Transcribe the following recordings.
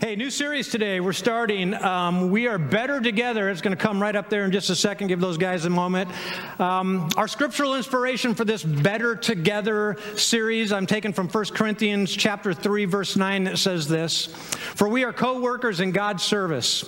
Hey, new series today. We're starting. Um, we are better together. It's going to come right up there in just a second. Give those guys a moment. Um, our scriptural inspiration for this better together series, I'm taking from 1 Corinthians chapter 3, verse 9, that says this For we are co workers in God's service.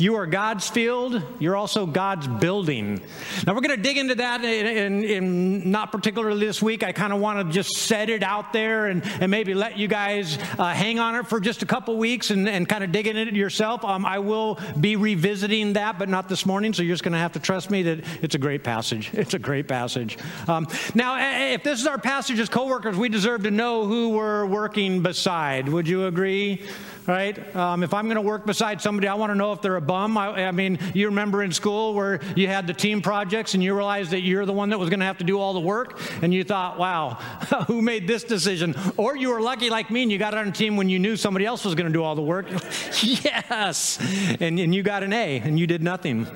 You are God's field, you're also God's building. Now, we're going to dig into that in, in, in not particularly this week. I kind of want to just set it out there and, and maybe let you guys uh, hang on it for just a couple weeks and, and kind of dig into it yourself. Um, I will be revisiting that, but not this morning, so you're just going to have to trust me that it's a great passage. It's a great passage. Um, now, if this is our passage as co workers, we deserve to know who we're working beside. Would you agree? Right? Um, if I'm going to work beside somebody, I want to know if they're a bum. I, I, mean, you remember in school where you had the team projects and you realized that you're the one that was going to have to do all the work, and you thought, wow, who made this decision? Or you were lucky like me and you got on a team when you knew somebody else was going to do all the work. yes! And, and you got an A and you did nothing.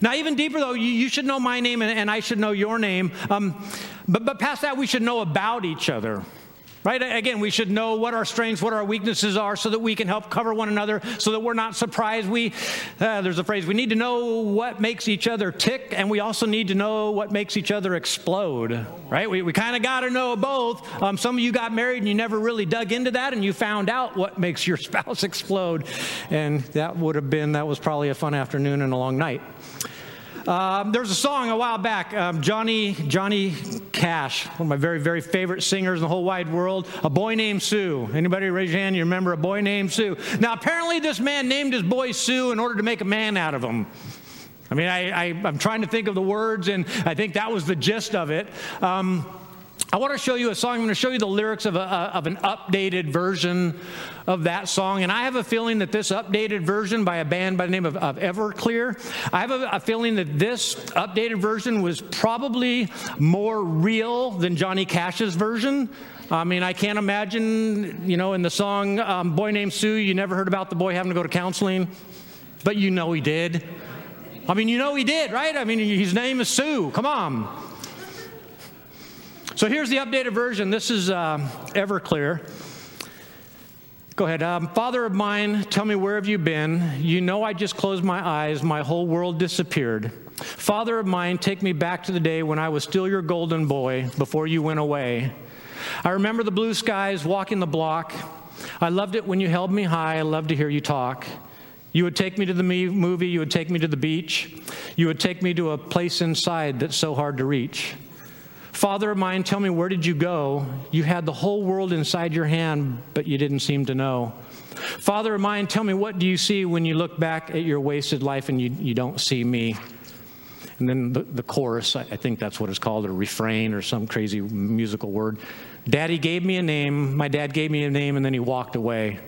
Now, even deeper though, you, you should know my name and, and, I should know your name. Um, but, but past that, we should know about each other. Right? Again, we should know what our strengths, what our weaknesses are, so that we can help cover one another, so that we're not surprised. We, uh, there's a phrase, we need to know what makes each other tick, and we also need to know what makes each other explode. Right? We, we kind of got to know both. Um, some of you got married and you never really dug into that, and you found out what makes your spouse explode. And that would have been, that was probably a fun afternoon and a long night. Um, there was a song a while back, um, Johnny Johnny Cash, one of my very very favorite singers in the whole wide world. A boy named Sue. Anybody raise your hand? You remember a boy named Sue? Now apparently this man named his boy Sue in order to make a man out of him. I mean, I, I, am trying to think of the words, and I think that was the gist of it. Um, I want to show you a song. I'm going to show you the lyrics of, a, of an updated version of that song. And I have a feeling that this updated version by a band by the name of, of Everclear, I have a, a, feeling that this updated version was probably more real than Johnny Cash's version. I mean, I can't imagine, you know, in the song um, Boy Named Sue, you never heard about the boy having to go to counseling, but you know he did. I mean, you know he did, right? I mean, his name is Sue. Come on. So here's the updated version. This is um, Everclear. Go ahead. Um, Father of mine, tell me where have you been? You know I just closed my eyes, my whole world disappeared. Father of mine, take me back to the day when I was still your golden boy before you went away. I remember the blue skies, walking the block. I loved it when you held me high. I loved to hear you talk. You would take me to the movie, you would take me to the beach, you would take me to a place inside that's so hard to reach. Father of mine, tell me, where did you go? You had the whole world inside your hand, but you didn't seem to know. Father of mine, tell me, what do you see when you look back at your wasted life and you, you don't see me? And then the, the chorus, I, think that's what it's called, a refrain or some crazy musical word. Daddy gave me a name, my dad gave me a name, and then he walked away.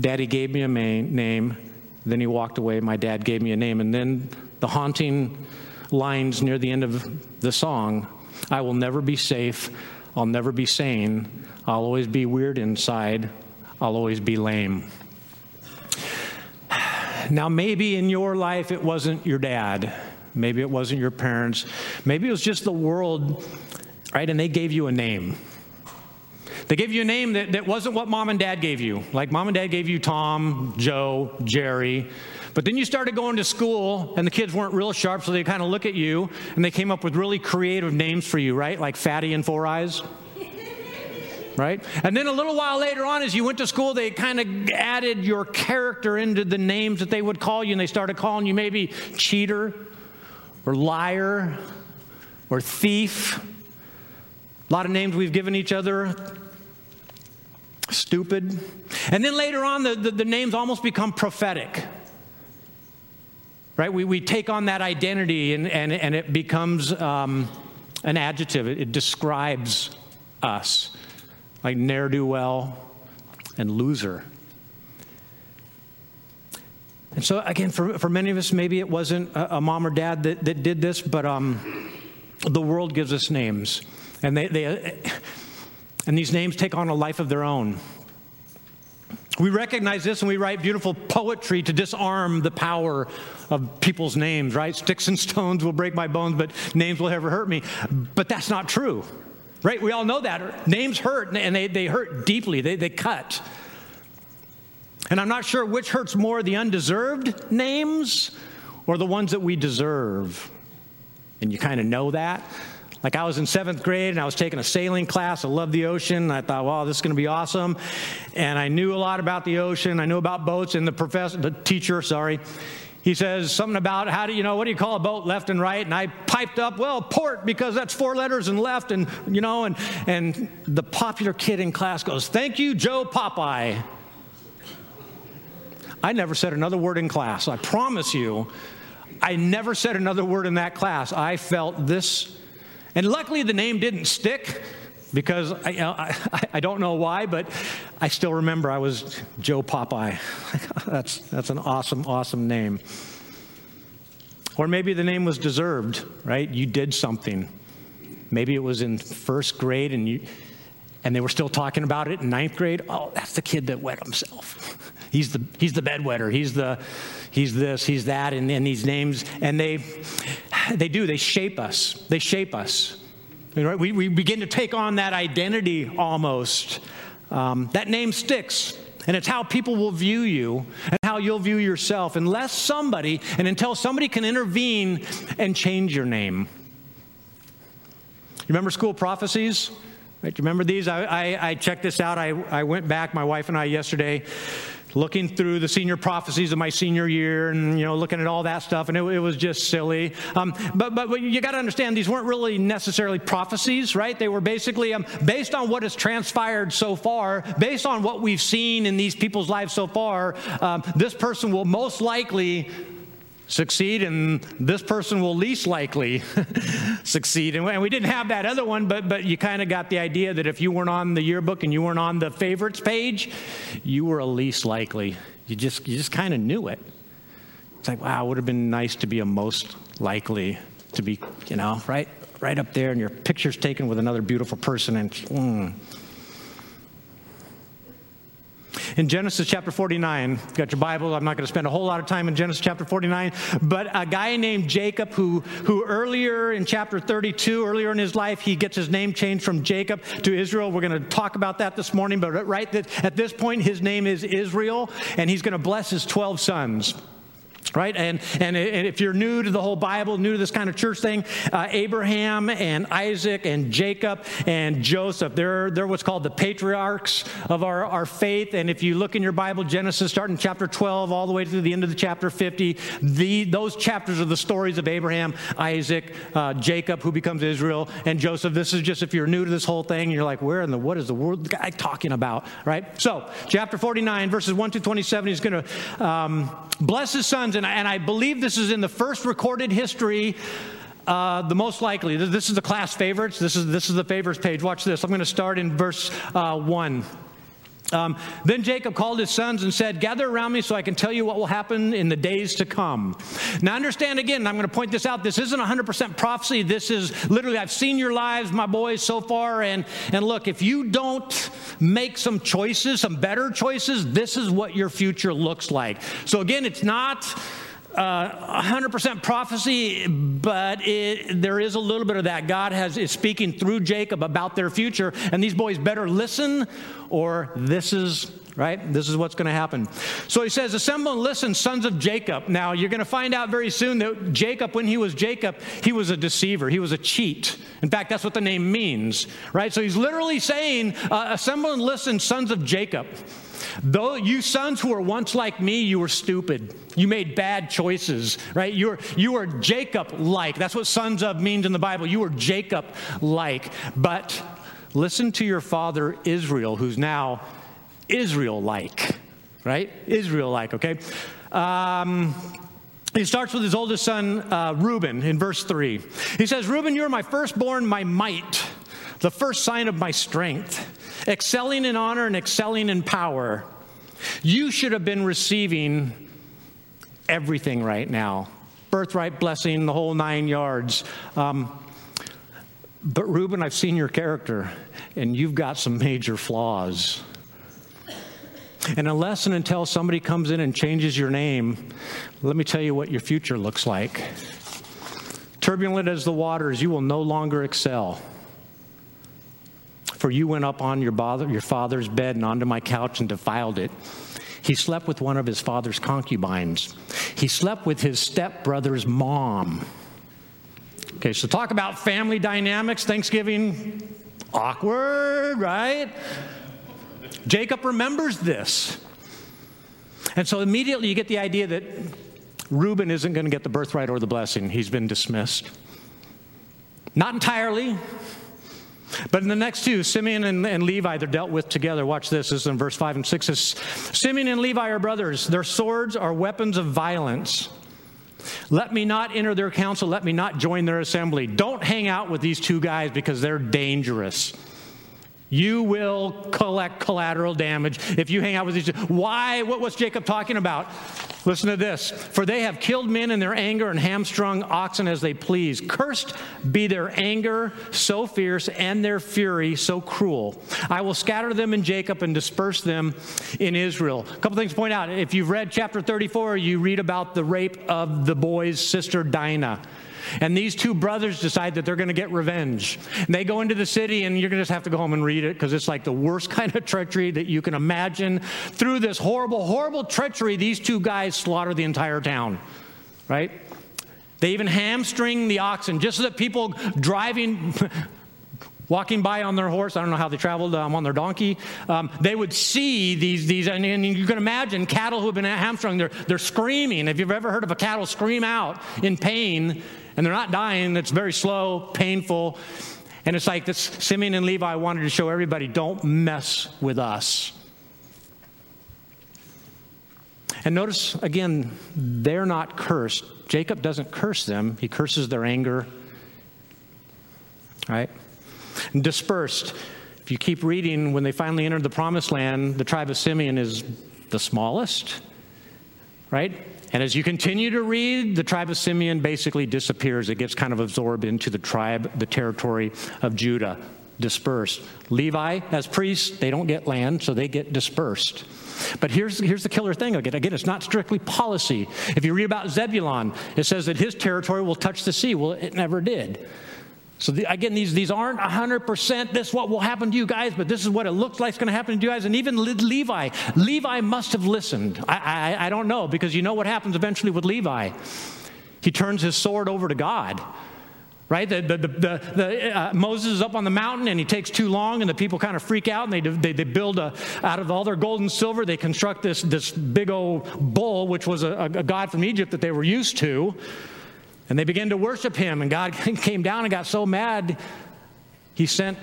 Daddy gave me a main, name, then he walked away. My dad gave me a name. And then the haunting lines near the end of the song I will never be safe. I'll never be sane. I'll always be weird inside. I'll always be lame. Now, maybe in your life it wasn't your dad. Maybe it wasn't your parents. Maybe it was just the world, right? And they gave you a name. They gave you a name that, that wasn't what mom and dad gave you. Like mom and dad gave you Tom, Joe, Jerry. But then you started going to school, and the kids weren't real sharp, so they kind of look at you, and they came up with really creative names for you, right? Like Fatty and Four Eyes. Right? And then a little while later on, as you went to school, they kind of added your character into the names that they would call you, and they started calling you maybe cheater or liar or thief. A lot of names we've given each other stupid. And then later on, the, the, the names almost become prophetic right? We, we take on that identity and, and, and it becomes um, an adjective. It, it describes us like ne'er do well and loser. And so, again, for, for many of us, maybe it wasn't a, a mom or dad that, that did this, but um, the world gives us names. And, they, they, and these names take on a life of their own. We recognize this and we write beautiful poetry to disarm the power of people's names, right? Sticks and stones will break my bones, but names will never hurt me. But that's not true, right? We all know that. Names hurt and they, they hurt deeply, they, they cut. And I'm not sure which hurts more the undeserved names or the ones that we deserve. And you kind of know that. Like I was in seventh grade and I was taking a sailing class. I loved the ocean. I thought, wow, this is going to be awesome. And I knew a lot about the ocean. I knew about boats. And the professor, the teacher, sorry, he says something about how do you know what do you call a boat left and right and i piped up well port because that's four letters and left and you know and and the popular kid in class goes thank you joe popeye i never said another word in class i promise you i never said another word in that class i felt this and luckily the name didn't stick because I, I, I, don't know why, but I still remember I was Joe Popeye. that's, that's an awesome, awesome name. Or maybe the name was deserved, right? You did something. Maybe it was in first grade and you and they were still talking about it in ninth grade. Oh, that's the kid that wet himself. he's the he's the bedwetter. He's the he's this, he's that, and, and these names, and they they do, they shape us. They shape us. We, we begin to take on that identity almost. Um, that name sticks. And it's how people will view you and how you'll view yourself, unless somebody, and until somebody can intervene and change your name. You remember school prophecies? Right, you remember these? I, I, I checked this out. I, I went back, my wife and I, yesterday, looking through the senior prophecies of my senior year and you know looking at all that stuff and it, it was just silly. Um, but, but, but you got to understand these weren't really necessarily prophecies right? They were basically um, based on what has transpired so far based on what we've seen in these people's lives so far um, this person will most likely succeed, and this person will least likely succeed. And we didn't have that other one, but, but you kind of got the idea that if you weren't on the yearbook and you weren't on the favorites page, you were a least likely. You just, you just kind of knew it. It's like, wow, it would have been nice to be a most likely to be, you know, right, right up there, and your picture's taken with another beautiful person, and mm, in Genesis chapter 49, got your Bible. I'm not going to spend a whole lot of time in Genesis chapter 49, but a guy named Jacob, who, who earlier in chapter 32, earlier in his life, he gets his name changed from Jacob to Israel. We're going to talk about that this morning, but right at this point, his name is Israel, and he's going to bless his 12 sons right? And, and if you're new to the whole bible new to this kind of church thing uh, abraham and isaac and jacob and joseph they're, they're what's called the patriarchs of our, our faith. And if you look in your bible genesis starting chapter 12 all the way to the end of the chapter 50 the, those chapters are the stories of abraham isaac uh, jacob who becomes israel and joseph. This is just if you're new to this whole thing you're like where in the what is the world guy talking about? Right? So chapter 49 verses 1 to 27 he's going to um, bless his sons and I, and I believe this is in the first recorded history uh, the most likely. This is the class favorites. This is, this is the favorites page. Watch this. I'm going to start in verse uh, 1. Um, then Jacob called his sons and said, Gather around me so I can tell you what will happen in the days to come. Now, understand again, I'm going to point this out. This isn't 100% prophecy. This is literally, I've seen your lives, my boys, so far. And, and look, if you don't make some choices, some better choices, this is what your future looks like. So, again, it's not uh, 100% prophecy, but it, there is a little bit of that. God has, is speaking through Jacob about their future, and these boys better listen, or this is right? This is what's going to happen. So he says, Assemble and listen, sons of Jacob. Now, you're going to find out very soon that Jacob, when he was Jacob, he was a deceiver, he was a cheat. In fact, that's what the name means, right? So he's literally saying, uh, Assemble and listen, sons of Jacob. Though you sons who were once like me, you were stupid. You made bad choices, right? You were, you were Jacob like. That's what sons of means in the Bible. You were Jacob like. But listen to your father Israel, who's now Israel like, right? Israel like, okay? Um, he starts with his oldest son, uh, Reuben, in verse 3. He says, Reuben, you're my firstborn, my might, the first sign of my strength excelling in honor and excelling in power. You should have been receiving everything right now birthright blessing, the whole nine yards. Um, but Reuben, I've seen your character, and you've got some major flaws. And unless and until somebody comes in and changes your name, let me tell you what your future looks like. Turbulent as the waters, you will no longer excel. For you went up on your, bother, your father's bed and onto my couch and defiled it. He slept with one of his father's concubines. He slept with his stepbrother's mom. Okay, so talk about family dynamics, Thanksgiving, awkward, right? Jacob remembers this. And so immediately you get the idea that Reuben isn't going to get the birthright or the blessing. He's been dismissed. Not entirely, but in the next two, Simeon and, and, Levi, they're dealt with together. Watch this. This is in verse 5 and 6. Says, Simeon and Levi are brothers. Their swords are weapons of violence. Let me not enter their council. Let me not join their assembly. Don't hang out with these two guys because they're dangerous. You will collect collateral damage if you hang out with these. Why? What was Jacob talking about? Listen to this. For they have killed men in their anger and hamstrung oxen as they please. Cursed be their anger so fierce and their fury so cruel. I will scatter them in Jacob and disperse them in Israel. A couple things to point out. If you've read chapter 34, you read about the rape of the boy's sister Dinah. And these two brothers decide that they're going to get revenge. And they go into the city, and you're going to just have to go home and read it because it's like the worst kind of treachery that you can imagine. Through this horrible, horrible treachery, these two guys slaughter the entire town, right? They even hamstring the oxen just so that people driving. walking by on their horse. I don't know how they traveled um, on their donkey. Um, they would see these, these and, and, you can imagine cattle who have been hamstrung, they're, they're screaming. If you've ever heard of a cattle scream out in pain, and they're not dying. It's very slow, painful. And it's like this Simeon and Levi wanted to show everybody don't mess with us. And notice again, they're not cursed. Jacob doesn't curse them, he curses their anger. Right? And dispersed. If you keep reading, when they finally entered the promised land, the tribe of Simeon is the smallest. Right? And as you continue to read, the tribe of Simeon basically disappears. It gets kind of absorbed into the tribe, the territory of Judah, dispersed. Levi, as priests, they don't get land, so they get dispersed. But here's, here's the killer thing again. Again, it's not strictly policy. If you read about Zebulon, it says that his territory will touch the sea. Well, it never did. So the, again, these, these aren't 100% this is what will happen to you guys, but this is what it looks like is going to happen to you guys. And even Levi, Levi must have listened. I, I, I don't know, because you know what happens eventually with Levi. He turns his sword over to God right? The, the, the, the uh, Moses is up on the mountain and he takes too long, and the people kind of freak out and they, they, they build a, out of all their gold and silver, they construct this, this big old bull, which was a, a god from Egypt that they were used to. And they began to worship him, and God came down and got so mad, he sent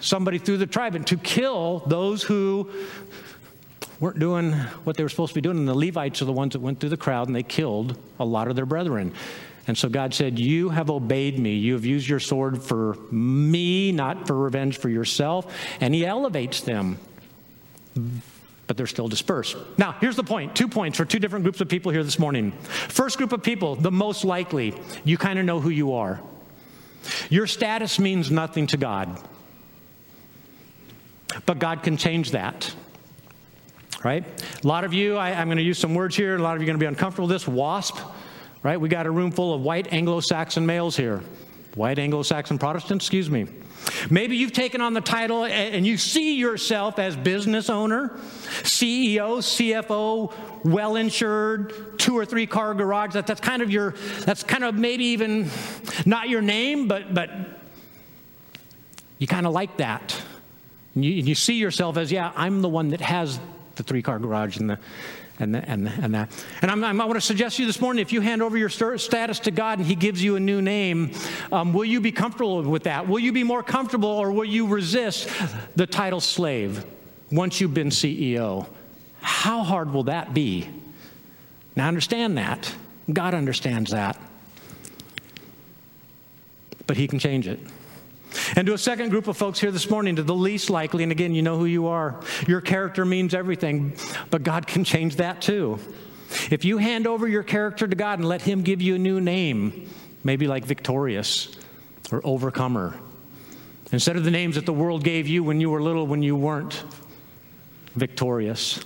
somebody through the tribe and to kill those who weren't doing what they were supposed to be doing. And the Levites are the ones that went through the crowd and they killed a lot of their brethren. And so God said, You have obeyed me. You have used your sword for me, not for revenge for yourself. And he elevates them but they're still dispersed. Now, here's the point two points for two different groups of people here this morning. First group of people, the most likely, you kind of know who you are. Your status means nothing to God, but God can change that. Right? A lot of you, I, am going to use some words here, a lot of you are going to be uncomfortable with this. WASP, right? We got a room full of white Anglo Saxon males here. White Anglo Saxon Protestants, excuse me. Maybe you've taken on the title and you see yourself as business owner, CEO, CFO, well insured, two or three car garage. That, that's kind of your, that's kind of maybe even not your name, but, but you kind of like that. And you, and you see yourself as, yeah, I'm the one that has the three car garage and the, and, the, and, the, and that. And I'm, I'm, i want to suggest to you this morning if you hand over your status to God and He gives you a new name, um, will you be comfortable with that? Will you be more comfortable or will you resist the title slave once you've been CEO? How hard will that be? Now, understand that. God understands that. But He can change it. And to a second group of folks here this morning, to the least likely, and again, you know who you are. Your character means everything, but God can change that too. If you hand over your character to God and let Him give you a new name, maybe like victorious or overcomer, instead of the names that the world gave you when you were little, when you weren't victorious.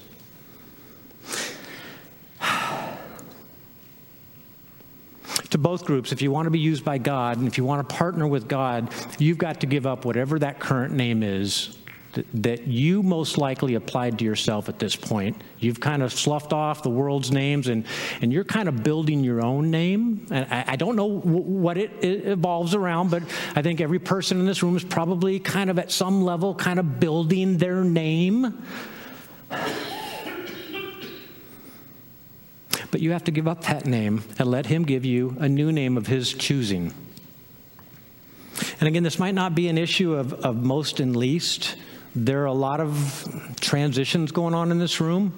To both groups, if you want to be used by God and if you want to partner with God, you've got to give up whatever that current name is that you most likely applied to yourself at this point. You've kind of sloughed off the world's names and, and you're kind of building your own name. And I, I don't know w- what it, it evolves around, but I think every person in this room is probably kind of at some level kind of building their name. But you have to give up that name and let Him give you a new name of His choosing. And again, this might not be an issue of, of most and least. There are a lot of transitions going on in this room.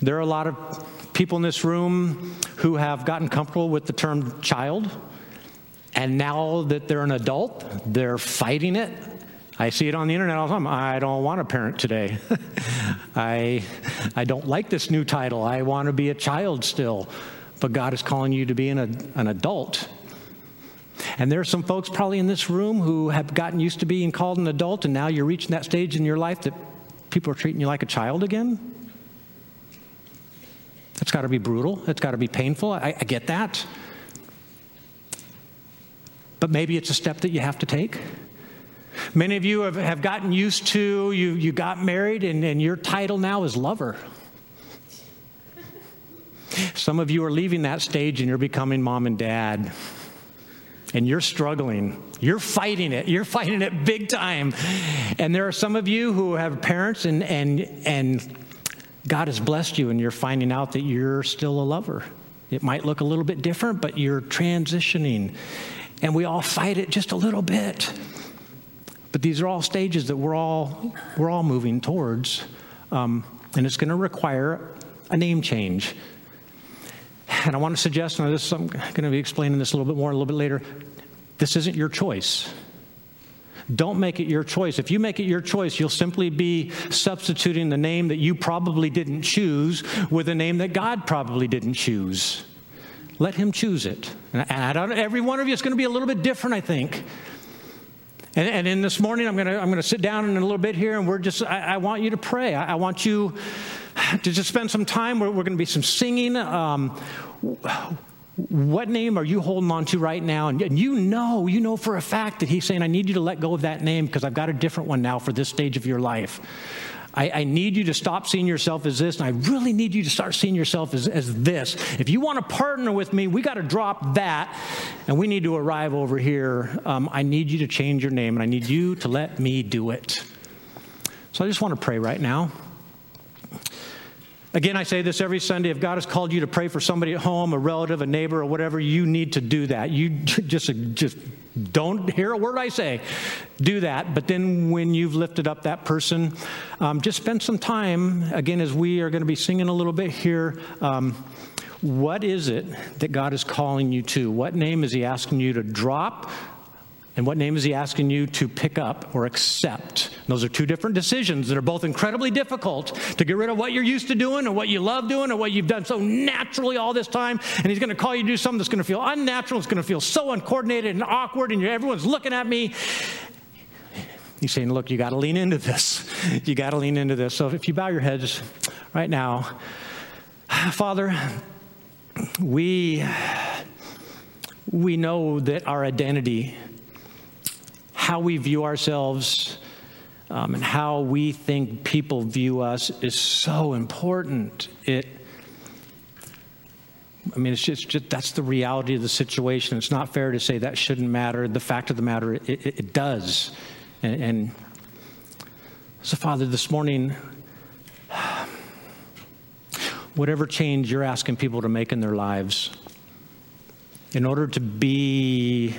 There are a lot of people in this room who have gotten comfortable with the term child. And now that they're an adult, they're fighting it. I see it on the internet all the time. I don't want a parent today. I, I don't like this new title. I want to be a child still. But God is calling you to be an, an adult. And there are some folks probably in this room who have gotten used to being called an adult, and now you're reaching that stage in your life that people are treating you like a child again. It's got to be brutal. It's got to be painful. I, I get that. But maybe it's a step that you have to take. Many of you have, have gotten used to, you, you got married, and, and your title now is lover. Some of you are leaving that stage and you're becoming mom and dad and you're struggling. You're fighting it. You're fighting it big time. And there are some of you who have parents and and and God has blessed you and you're finding out that you're still a lover. It might look a little bit different, but you're transitioning. And we all fight it just a little bit. But these are all stages that we're all we're all moving towards. Um, and it's going to require a name change. And I want to suggest, and this, I'm going to be explaining this a little bit more a little bit later. This isn't your choice. Don't make it your choice. If you make it your choice, you'll simply be substituting the name that you probably didn't choose with a name that God probably didn't choose. Let Him choose it. And every one of you is going to be a little bit different, I think. And, and in this morning, I'm going to I'm to sit down in a little bit here, and we're just I, I want you to pray. I, I want you to just spend some time. We're, we're going to be some singing. Um, what name are you holding on to right now? And you know, you know for a fact that he's saying, I need you to let go of that name because I've got a different one now for this stage of your life. I, I, need you to stop seeing yourself as this, and I really need you to start seeing yourself as, as this. If you want to partner with me, we got to drop that, and we need to arrive over here. Um, I need you to change your name, and I need you to let me do it. So I just want to pray right now. Again, I say this every Sunday. If God has called you to pray for somebody at home, a relative, a neighbor, or whatever, you need to do that. You just, just don't hear a word I say. Do that. But then when you've lifted up that person, um, just spend some time, again, as we are going to be singing a little bit here. Um, what is it that God is calling you to? What name is He asking you to drop? And what name is he asking you to pick up or accept? And those are two different decisions that are both incredibly difficult to get rid of what you're used to doing or what you love doing or what you've done so naturally all this time. And he's going to call you to do something that's going to feel unnatural. It's going to feel so uncoordinated and awkward, and everyone's looking at me. He's saying, Look, you got to lean into this. You got to lean into this. So if you bow your heads right now, Father, we, we know that our identity how we view ourselves um, and how we think people view us is so important. It, I mean, it's just, just, that's the reality of the situation. It's not fair to say that shouldn't matter. The fact of the matter, it, it, it does. And, and so, Father, this morning, whatever change you're asking people to make in their lives, in order to be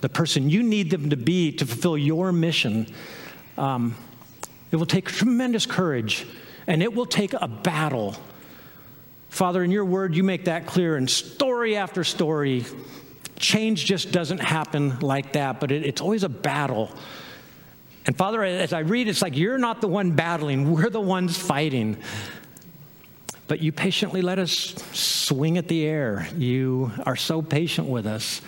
the person you need them to be to fulfill your mission, um, it will take tremendous courage and it will take a battle. Father, in your word, you make that clear in story after story. Change just doesn't happen like that, but it, it's always a battle. And Father, as I read, it's like you're not the one battling, we're the ones fighting. But you patiently let us swing at the air. You are so patient with us.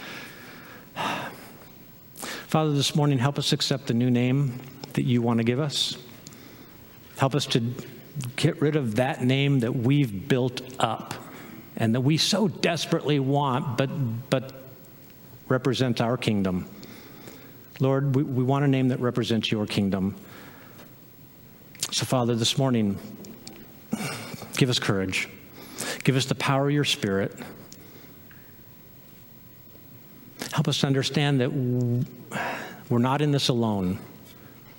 Father, this morning, help us accept the new name that you want to give us. Help us to get rid of that name that we've built up and that we so desperately want, but, but represents our kingdom. Lord, we, we want a name that represents your kingdom. So, Father, this morning, give us courage. Give us the power of your Spirit. Help us understand that we're not in this alone.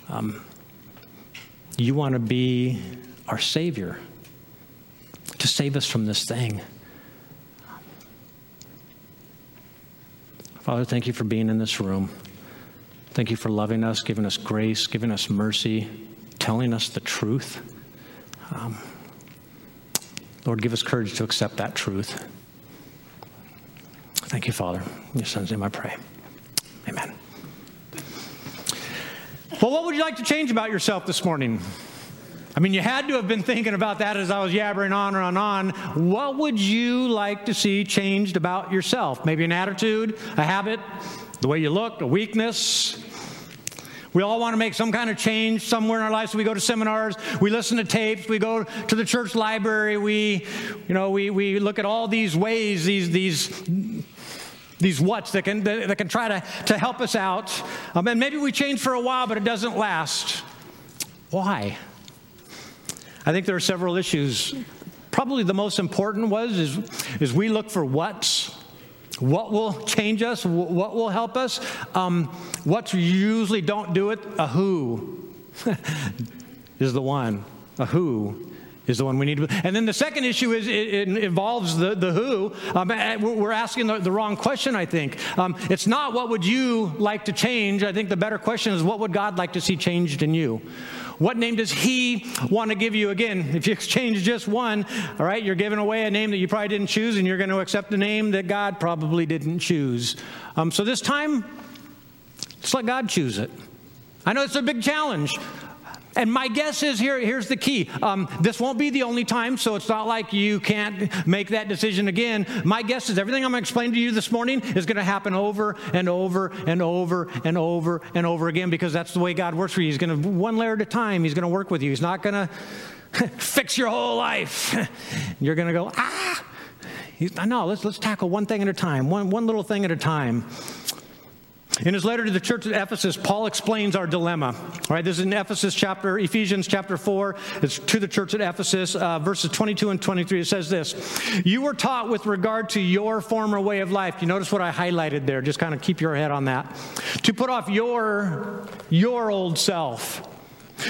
Um, you want to be our Savior to save us from this thing. Father, thank you for being in this room. Thank you for loving us, giving us grace, giving us mercy, telling us the truth. Um, Lord, give us courage to accept that truth. Thank you, Father. In your son's name I pray. Amen. Well, what would you like to change about yourself this morning? I mean, you had to have been thinking about that as I was yabbering on and on. What would you like to see changed about yourself? Maybe an attitude, a habit, the way you look, a weakness. We all want to make some kind of change somewhere in our lives. So we go to seminars, we listen to tapes, we go to the church library, we, you know, we, we look at all these ways, these, these these what's that can, that, can try to, to help us out. Um, and maybe we change for a while, but it doesn't last. Why? I think there are several issues. Probably the most important was is, is we look for what's, what will change us, what will help us. Um, what usually don't do it, a who is the one. A who is the one we need to. And then the second issue is it, it involves the, the who. Um, we're asking the, the, wrong question, I think. Um, it's not what would you like to change. I think the better question is what would God like to see changed in you? What name does He want to give you? Again, if you exchange just one, all right, you're giving away a name that you probably didn't choose, and you're going to accept a name that God probably didn't choose. Um, so this time, let's let God choose it. I know it's a big challenge. And my guess is here, here's the key. Um, this won't be the only time, so it's not like you can't make that decision again. My guess is everything I'm going to explain to you this morning is going to happen over and over and over and over and over again because that's the way God works for you. He's going to, one layer at a time, He's going to work with you. He's not going to fix your whole life. You're going to go, ah. No, let's, let's tackle one thing at a time, one, one little thing at a time. In his letter to the church at Ephesus, Paul explains our dilemma. All right, this is in Ephesus chapter, Ephesians chapter 4. It's to the church at Ephesus, uh, verses 22 and 23. It says this You were taught with regard to your former way of life. You notice what I highlighted there? Just kind of keep your head on that. To put off your, your old self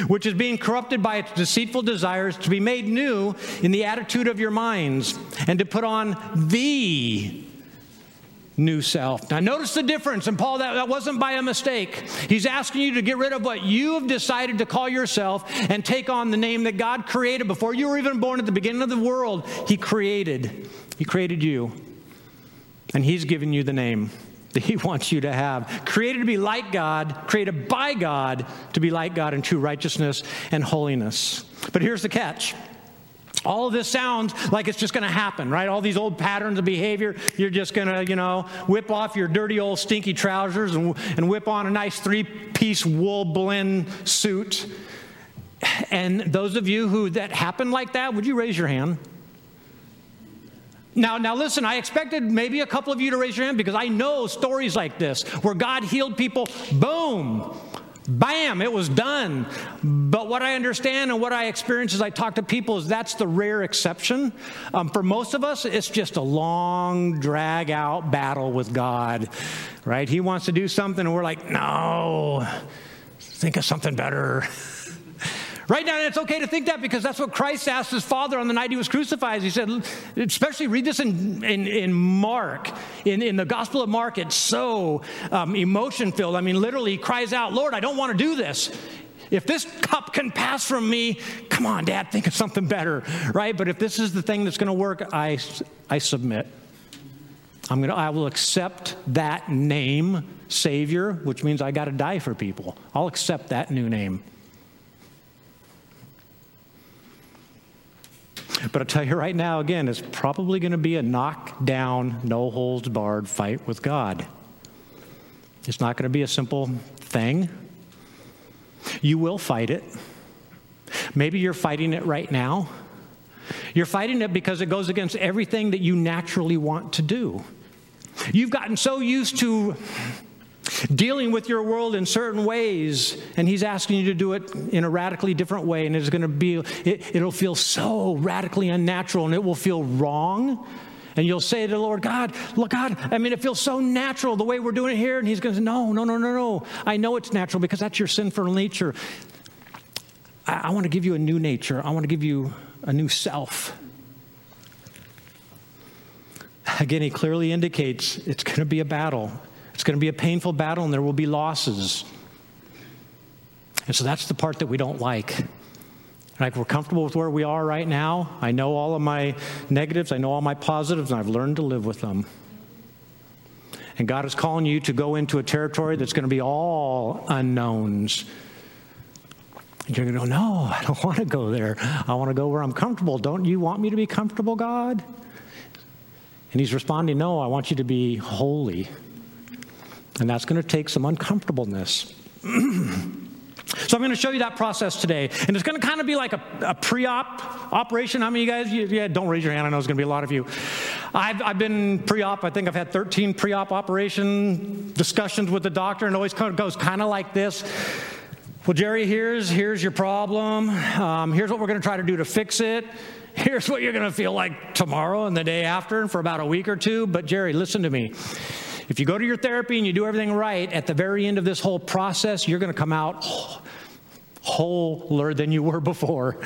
which is being corrupted by its deceitful desires, to be made new in the attitude of your minds, and to put on the new self. Now, notice the difference. And Paul, that, that wasn't by a mistake. He's asking you to get rid of what you have decided to call yourself and take on the name that God created before you were even born at the beginning of the world. He created. He created you. And He's given you the name that He wants you to have. Created to be like God, created by God to be like God in true righteousness and holiness. But here's the catch. All of this sounds like it's just going to happen, right? All these old patterns of behavior. You're just going to, you know, whip off your dirty old stinky trousers and, and whip on a nice three piece wool blend suit. And those of you who that happened like that, would you raise your hand? Now, now listen, I expected maybe a couple of you to raise your hand because I know stories like this where God healed people, boom, Bam, it was done. But what I understand and what I experience as I talk to people is that's the rare exception. Um, for most of us, it's just a long, drag out battle with God, right? He wants to do something, and we're like, no, think of something better. Right now, it's okay to think that because that's what Christ asked his Father on the night he was crucified. He said, especially read this in, in, in Mark, in, in the Gospel of Mark, it's so um, emotion filled. I mean, literally, he cries out, Lord, I don't want to do this. If this cup can pass from me, come on, Dad, think of something better, right? But if this is the thing that's going to work, I, I submit. I'm gonna, I will accept that name, Savior, which means I got to die for people. I'll accept that new name. But I'll tell you right now, again, it's probably going to be a knock-down, no holds barred fight with God. It's not going to be a simple thing. You will fight it. Maybe you're fighting it right now. You're fighting it because it goes against everything that you naturally want to do. You've gotten so used to dealing with your world in certain ways, and He's asking you to do it in a radically different way, and it's going to be, it, it'll feel so radically unnatural, and it will feel wrong. And you'll say to the Lord, God, look, God, I mean, it feels so natural the way we're doing it here. And He's going to say, No, no, no, no, no. I know it's natural because that's your sinful nature. I, I want to give you a new nature, I want to give you a new self. Again, He clearly indicates it's going to be a battle. It's going to be a painful battle and there will be losses. And so that's the part that we don't like. Like we're comfortable with where we are right now. I know all of my negatives, I know all my positives, and I've learned to live with them. And God is calling you to go into a territory that's going to be all unknowns. And you're going to go, No, I don't want to go there. I want to go where I'm comfortable. Don't you want me to be comfortable, God? And He's responding, No, I want you to be holy. And that's going to take some uncomfortableness. So I'm going to show you that process today. And it's going to kind of be like a, a pre-op operation. How many of you guys, you, yeah, don't raise your hand. I know it's going to be a lot of you. I've, I've been pre-op. I think I've had 13 pre-op operation discussions with the doctor and it always goes kind of like this. Well, Jerry, here's, here's your problem. Um, here's what we're going to try to do to fix it. Here's what you're going to feel like tomorrow and the day after and for about a week or two. But Jerry, listen to me. If you go to your therapy and you do everything right, at the very end of this whole process, you're going to come out wholer than you were before.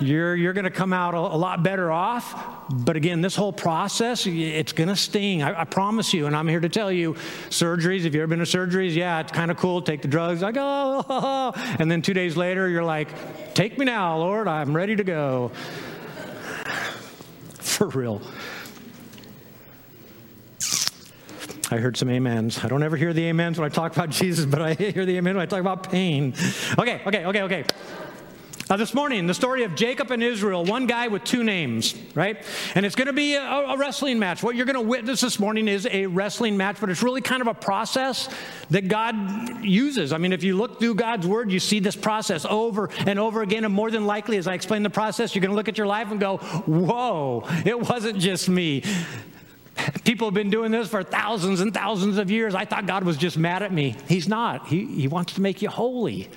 You're, you're going to come out a, a, lot better off. But again, this whole process, it's going to sting. I, I, promise you. And I'm here to tell you surgeries, if you've ever been to surgeries, yeah, it's kind of cool. Take the drugs. I go, oh. and then two days later, you're like, take me now, Lord. I'm ready to go. For real. I heard some amens. I don't ever hear the amens when I talk about Jesus, but I hear the amen when I talk about pain. Okay, okay, okay, okay. Uh, this morning, the story of Jacob and Israel, one guy with two names, right? And it's going to be a, a wrestling match. What you're going to witness this morning is a wrestling match, but it's really kind of a process that God uses. I mean, if you look through God's word, you see this process over and over again. And more than likely, as I explain the process, you're going to look at your life and go, whoa, it wasn't just me. People have been doing this for thousands and thousands of years. I thought God was just mad at me. He's not. He, he wants to make you holy.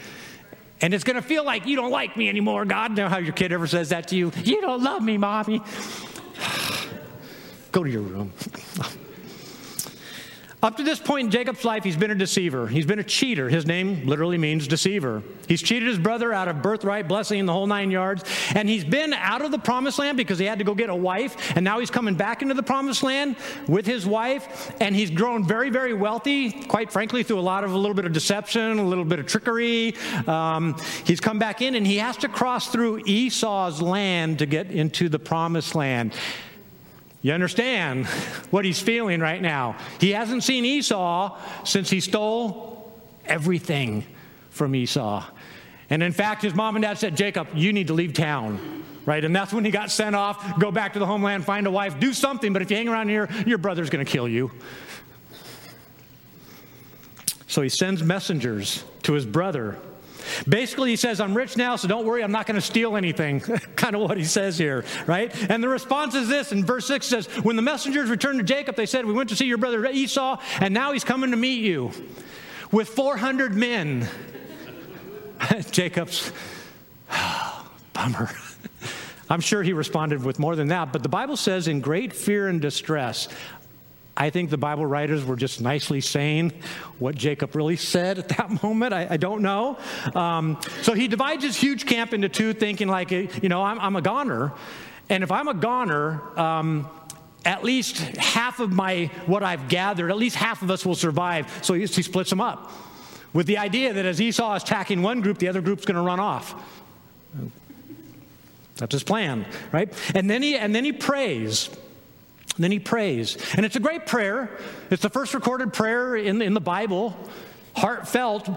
And it's going to feel like you don't like me anymore, God. Know how your kid ever says that to you? You don't love me, mommy. Go to your room. Up to this point in Jacob's life, he's been a deceiver. He's been a cheater. His name literally means deceiver. He's cheated his brother out of birthright, blessing, the whole nine yards. And he's been out of the promised land because he had to go get a wife. And now he's coming back into the promised land with his wife. And he's grown very, very wealthy, quite frankly, through a lot of a little bit of deception, a little bit of trickery. Um, he's come back in and he has to cross through Esau's land to get into the promised land. You understand what he's feeling right now. He hasn't seen Esau since he stole everything from Esau. And in fact, his mom and dad said, Jacob, you need to leave town. Right? And that's when he got sent off, go back to the homeland, find a wife, do something, but if you hang around here, your brother's going to kill you. So he sends messengers to his brother Basically, he says, I'm rich now, so don't worry, I'm not going to steal anything. kind of what he says here, right? And the response is this in verse 6 says, When the messengers returned to Jacob, they said, We went to see your brother Esau, and now he's coming to meet you with 400 men. Jacob's, bummer. I'm sure he responded with more than that, but the Bible says, in great fear and distress, I think the Bible writers were just nicely saying what Jacob really said at that moment. I, I don't know. Um, so he divides his huge camp into two, thinking like, you know, I'm, I'm a goner, and if I'm a goner, um, at least half of my what I've gathered, at least half of us will survive. So he, he splits them up with the idea that as Esau is attacking one group, the other group's going to run off. That's his plan, right? And then he and then he prays. Then he prays. And it's a great prayer. It's the first recorded prayer in, in the Bible, heartfelt,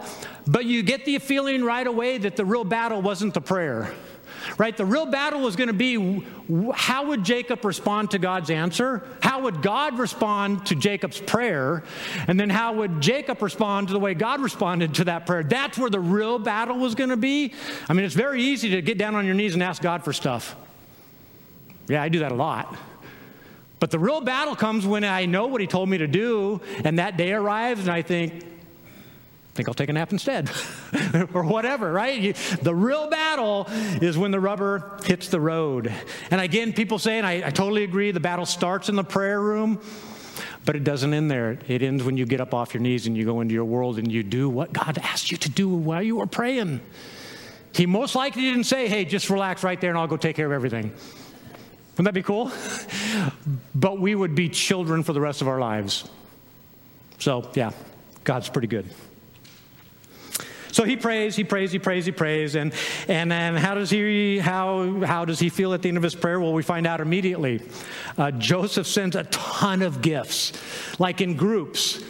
but you get the feeling right away that the real battle wasn't the prayer. Right? The real battle was going to be how would Jacob respond to God's answer? How would God respond to Jacob's prayer? And then how would Jacob respond to the way God responded to that prayer? That's where the real battle was going to be. I mean, it's very easy to get down on your knees and ask God for stuff. Yeah, I do that a lot. But the real battle comes when I know what he told me to do, and that day arrives, and I think, I think I'll take a nap instead, or whatever, right? You, the real battle is when the rubber hits the road. And again, people say, and I, I totally agree, the battle starts in the prayer room, but it doesn't end there. It ends when you get up off your knees and you go into your world and you do what God asked you to do while you were praying. He most likely didn't say, hey, just relax right there and I'll go take care of everything. Wouldn't that be cool? but we would be children for the rest of our lives. So, yeah, God's pretty good. So he prays, he prays, he prays, he prays, and and then how does he how how does he feel at the end of his prayer? Well, we find out immediately. Uh, Joseph sends a ton of gifts, like in groups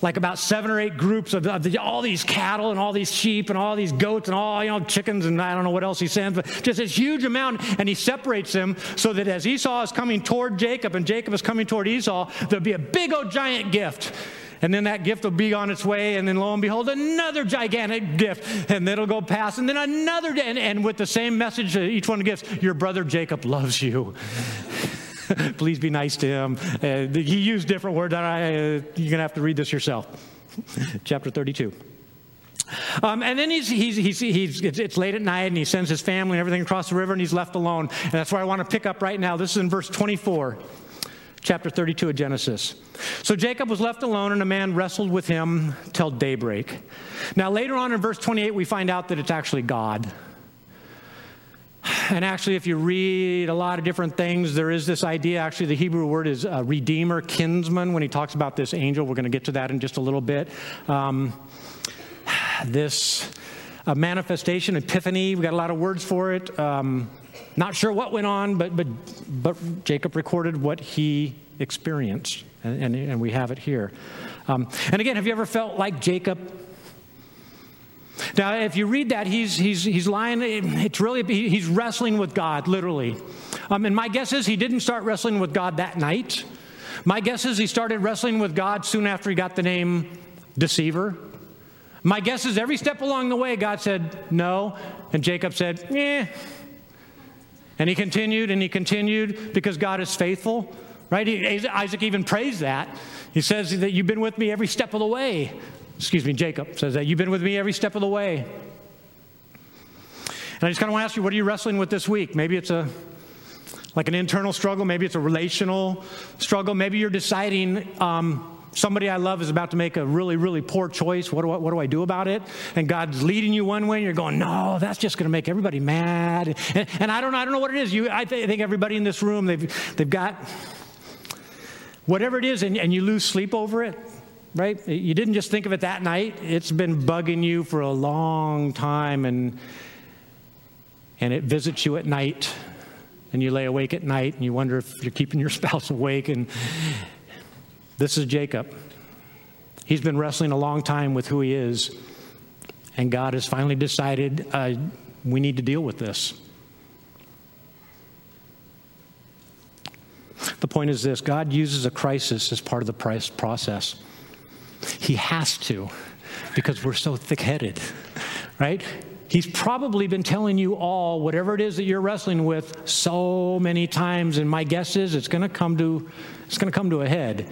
like about seven or eight groups of, of the, all these cattle and all these sheep and all these goats and all you know chickens and I don't know what else he sends, but just this huge amount. And he separates them so that as Esau is coming toward Jacob and Jacob is coming toward Esau, there'll be a big old giant gift. And then that gift will be on its way, and then lo and behold, another gigantic gift, and it'll go past, and then another, and, and with the same message each one gives, your brother Jacob loves you. Please be nice to him. Uh, he used different words. I, uh, you're going to have to read this yourself. Chapter 32. Um, and then he's, he's, he's, he's, it's late at night and he sends his family and everything across the river and he's left alone. And that's where I want to pick up right now. This is in verse 24, chapter 32 of Genesis. So Jacob was left alone and a man wrestled with him till daybreak. Now, later on in verse 28, we find out that it's actually God. And actually, if you read a lot of different things, there is this idea. Actually, the Hebrew word is uh, redeemer, kinsman, when he talks about this angel. We're going to get to that in just a little bit. Um, this uh, manifestation, epiphany, we got a lot of words for it. Um, not sure what went on, but, but, but Jacob recorded what he experienced, and, and, and we have it here. Um, and again, have you ever felt like Jacob? Now, if you read that, he's, he's, he's lying, it's really, he's wrestling with God, literally. Um, and my guess is he didn't start wrestling with God that night. My guess is he started wrestling with God soon after he got the name deceiver. My guess is every step along the way, God said no, and Jacob said, eh. And he continued and he continued because God is faithful, right? He, Isaac even prays that. He says that you've been with me every step of the way excuse me, Jacob says that. You've been with me every step of the way. And I just kind of want to ask you, what are you wrestling with this week? Maybe it's a like an internal struggle. Maybe it's a relational struggle. Maybe you're deciding um, somebody I love is about to make a really, really poor choice. What do, I, what do I do about it? And God's leading you one way, and you're going, no, that's just going to make everybody mad. And, and, I don't know, I don't know what it is. You, I, th- I think everybody in this room, they've, they've got whatever it is, and, and you lose sleep over it right? You didn't just think of it that night. It's been bugging you for a long time, and, and it visits you at night, and you lay awake at night, and you wonder if you're keeping your spouse awake. And this is Jacob. He's been wrestling a long time with who he is, and God has finally decided uh, we need to deal with this. The point is this God uses a crisis as part of the process. He has to because we're so thick headed, right? He's probably been telling you all whatever it is that you're wrestling with so many times, and my guess is it's going to come to it's going to come to a head.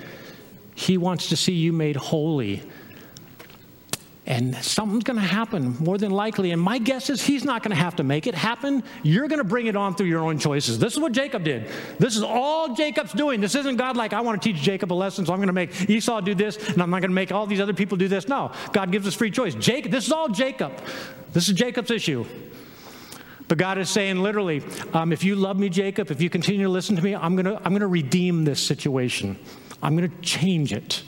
He wants to see you made holy and something's going to happen more than likely. And my guess is he's not going to have to make it happen. You're going to bring it on through your own choices. This is what Jacob did. This is all Jacob's doing. This isn't God like, I want to teach Jacob a lesson, so I'm going to make Esau do this, and I'm not going to make all these other people do this. No, God gives us free choice. Jacob, this is all Jacob. This is Jacob's issue. But God is saying literally, um, if you love me, Jacob, if you continue to listen to me, I'm going to I'm going to redeem this situation. I'm going to change it.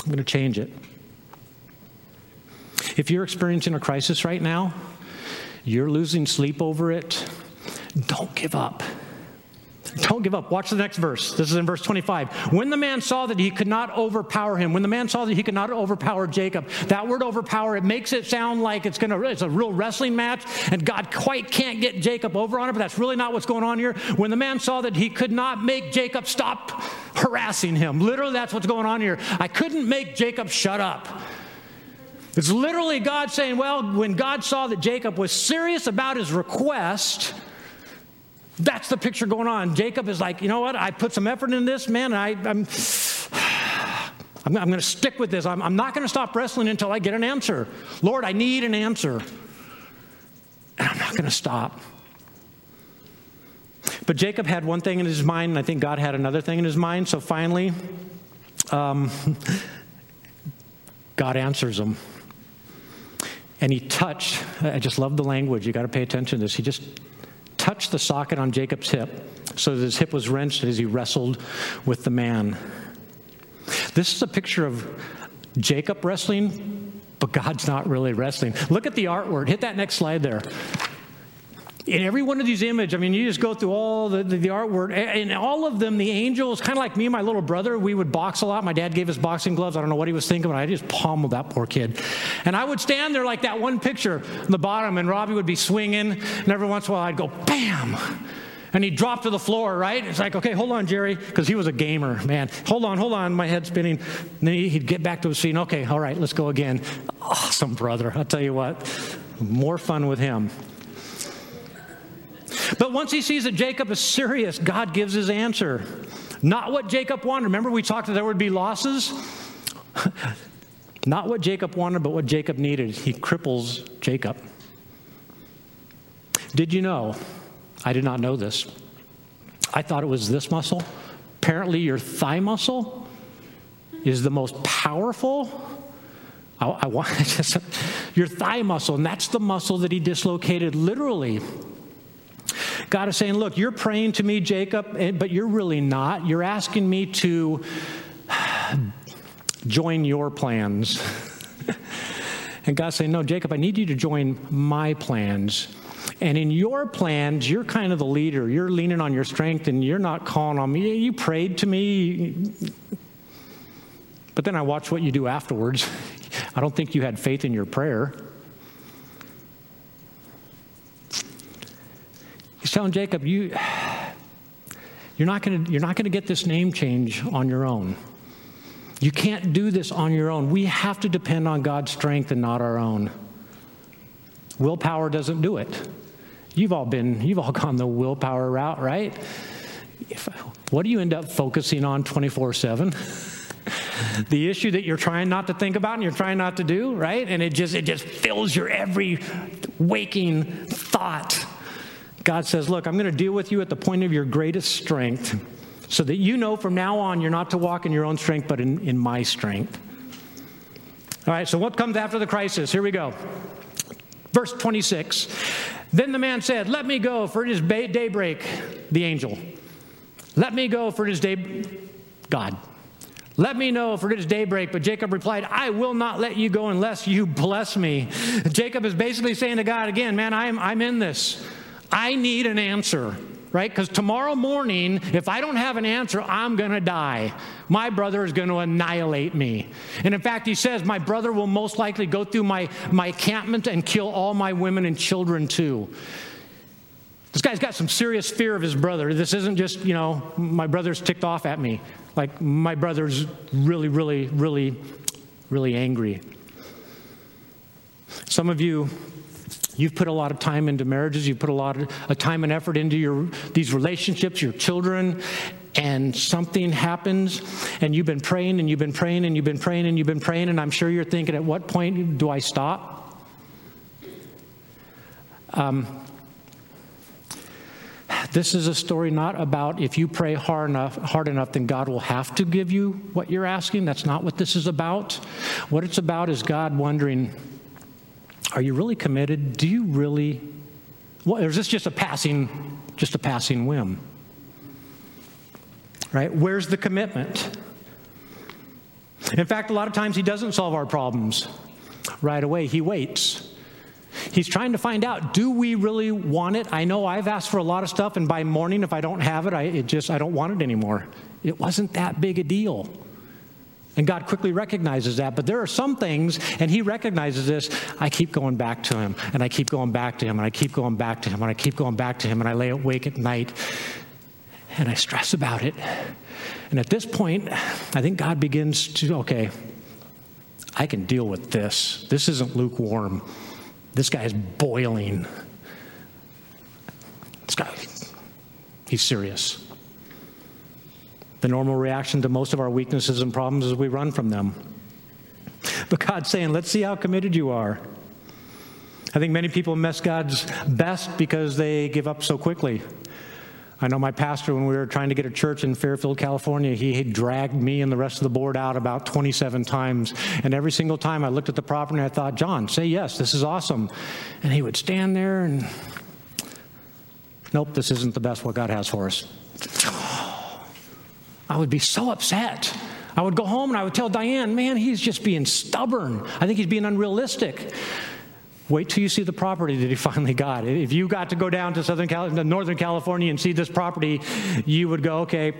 I'm going to change it. If you're experiencing a crisis right now, you're losing sleep over it, don't give up. Don't give up. Watch the next verse. This is in verse 25. When the man saw that he could not overpower him, when the man saw that he could not overpower Jacob, that word overpower, it makes it sound like it's gonna it's a real wrestling match, and God quite can't get Jacob over on it, but that's really not what's going on here. When the man saw that he could not make Jacob stop harassing him, literally that's what's going on here. I couldn't make Jacob shut up. It's literally God saying, well, when God saw that Jacob was serious about his request, that's the picture going on. Jacob is like, you know what? I put some effort in this, man, I, I'm. I'm, I'm going to stick with this. I'm, I'm not going to stop wrestling until I get an answer. Lord, I need an answer. And I'm not going to stop. But Jacob had one thing in his mind, and I think God had another thing in his mind. So finally, um, God answers him. And he touched, I just love the language, you got to pay attention to this. He just touched the socket on Jacob's hip so that his hip was wrenched as he wrestled with the man. This is a picture of Jacob wrestling, but God's not really wrestling. Look at the artwork. Hit that next slide there in every one of these images, I mean, you just go through all the, the, the artwork, and all of them, the angels, kind of like me and my little brother, we would box a lot. My dad gave us boxing gloves. I don't know what he was thinking, but I just pummeled that poor kid. And I would stand there like that one picture on the bottom, and Robbie would be swinging, and every once in a while I'd go, bam! And he'd drop to the floor, right? It's like, okay, hold on, Jerry, because he was a gamer, man. Hold on, hold on, my head spinning. And then he'd get back to his scene. Okay, all right, let's go again. Awesome, brother. I'll tell you what, more fun with him. But once he sees that Jacob is serious, God gives his answer. Not what Jacob wanted. Remember, we talked that there would be losses? Not what Jacob wanted, but what Jacob needed. He cripples Jacob. Did you know? I did not know this. I thought it was this muscle. Apparently, your thigh muscle is the most powerful. I, I want your thigh muscle, and that's the muscle that he dislocated literally God is saying, Look, you're praying to me, Jacob, but you're really not. You're asking me to join your plans. and God's saying, No, Jacob, I need you to join my plans. And in your plans, you're kind of the leader. You're leaning on your strength and you're not calling on me. You prayed to me. But then I watch what you do afterwards. I don't think you had faith in your prayer. He's telling Jacob, you, you're not going you're not going to get this name change on your own. You can't do this on your own. We have to depend on God's strength and not our own. Willpower doesn't do it. You've all been, you've all gone the willpower route, right? If, what do you end up focusing on 24 7? the issue that you're trying not to think about and you're trying not to do, right? And it just it just fills your every waking thought. God says, Look, I'm going to deal with you at the point of your greatest strength so that you know from now on you're not to walk in your own strength, but in, in my strength. All right, so what comes after the crisis? Here we go. Verse 26. Then the man said, Let me go, for it is daybreak, the angel. Let me go, for it is day, God. Let me know, for it is daybreak. But Jacob replied, I will not let you go unless you bless me. Jacob is basically saying to God again, Man, I'm, I'm in this. I need an answer, right? Because tomorrow morning, if I don't have an answer, I'm going to die. My brother is going to annihilate me. And in fact, he says, My brother will most likely go through my, my encampment and kill all my women and children too. This guy's got some serious fear of his brother. This isn't just, you know, my brother's ticked off at me. Like, my brother's really, really, really, really angry. Some of you You've put a lot of time into marriages. You've put a lot of time and effort into your, these relationships, your children, and something happens, and you've been praying and you've been praying and you've been praying and you've been praying, and I'm sure you're thinking, at what point do I stop? Um, this is a story not about if you pray hard enough, hard enough, then God will have to give you what you're asking. That's not what this is about. What it's about is God wondering, are you really committed? Do you really? Well, or is this just a passing, just a passing whim? Right? Where's the commitment? In fact, a lot of times he doesn't solve our problems right away. He waits. He's trying to find out, do we really want it? I know I've asked for a lot of stuff, and by morning, if I don't have it, I it just I don't want it anymore. It wasn't that big a deal. And God quickly recognizes that. But there are some things, and He recognizes this. I keep going back to Him, and I keep going back to Him, and I keep going back to Him, and I keep going back to Him, and I lay awake at night, and I stress about it. And at this point, I think God begins to, okay, I can deal with this. This isn't lukewarm. This guy is boiling. This guy, he's serious. The normal reaction to most of our weaknesses and problems is we run from them. But God's saying, let's see how committed you are. I think many people miss God's best because they give up so quickly. I know my pastor, when we were trying to get a church in Fairfield, California, he dragged me and the rest of the board out about 27 times. And every single time I looked at the property I thought, John, say yes, this is awesome. And he would stand there and, nope, this isn't the best what God has for us. I would be so upset. I would go home and I would tell Diane, man, he's just being stubborn. I think he's being unrealistic. Wait till you see the property that he finally got. If you got to go down to Southern Cal- uh, Northern California and see this property, you would go, okay,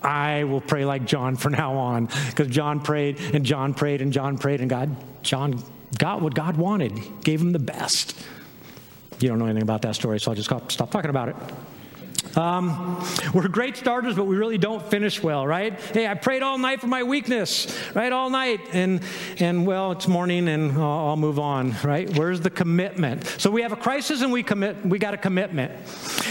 I will pray like John from now on. Because John prayed and John prayed and John prayed, and God, John got what God wanted, gave him the best. You don't know anything about that story, so I'll just stop talking about it. Um, we're great starters, but we really don't finish well, right? Hey, I prayed all night for my weakness, right? All night, and and well, it's morning, and I'll, I'll move on, right? Where's the commitment? So we have a crisis, and we commit. We got a commitment.